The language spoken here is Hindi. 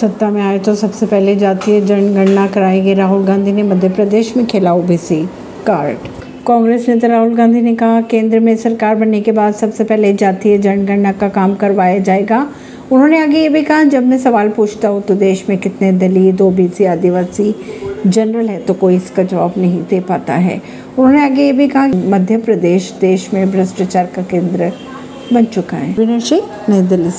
सत्ता में आए तो सबसे पहले जातीय जनगणना कराएगी राहुल गांधी ने मध्य प्रदेश में खेला ओबीसी कार्ड। कांग्रेस नेता राहुल गांधी ने कहा, केंद्र में सरकार बनने के बाद सबसे पहले जातीय जनगणना का काम करवाया जाएगा। उन्होंने आगे ये भी कहा, जब मैं सवाल पूछता हूँ तो देश में कितने दलित, ओबीसी, आदिवासी जनरल है तो कोई इसका जवाब नहीं दे पाता है। उन्होंने आगे ये भी कहा, मध्य प्रदेश देश में भ्रष्टाचार का केंद्र बन चुका है। विनर सिंह, नई दिल्ली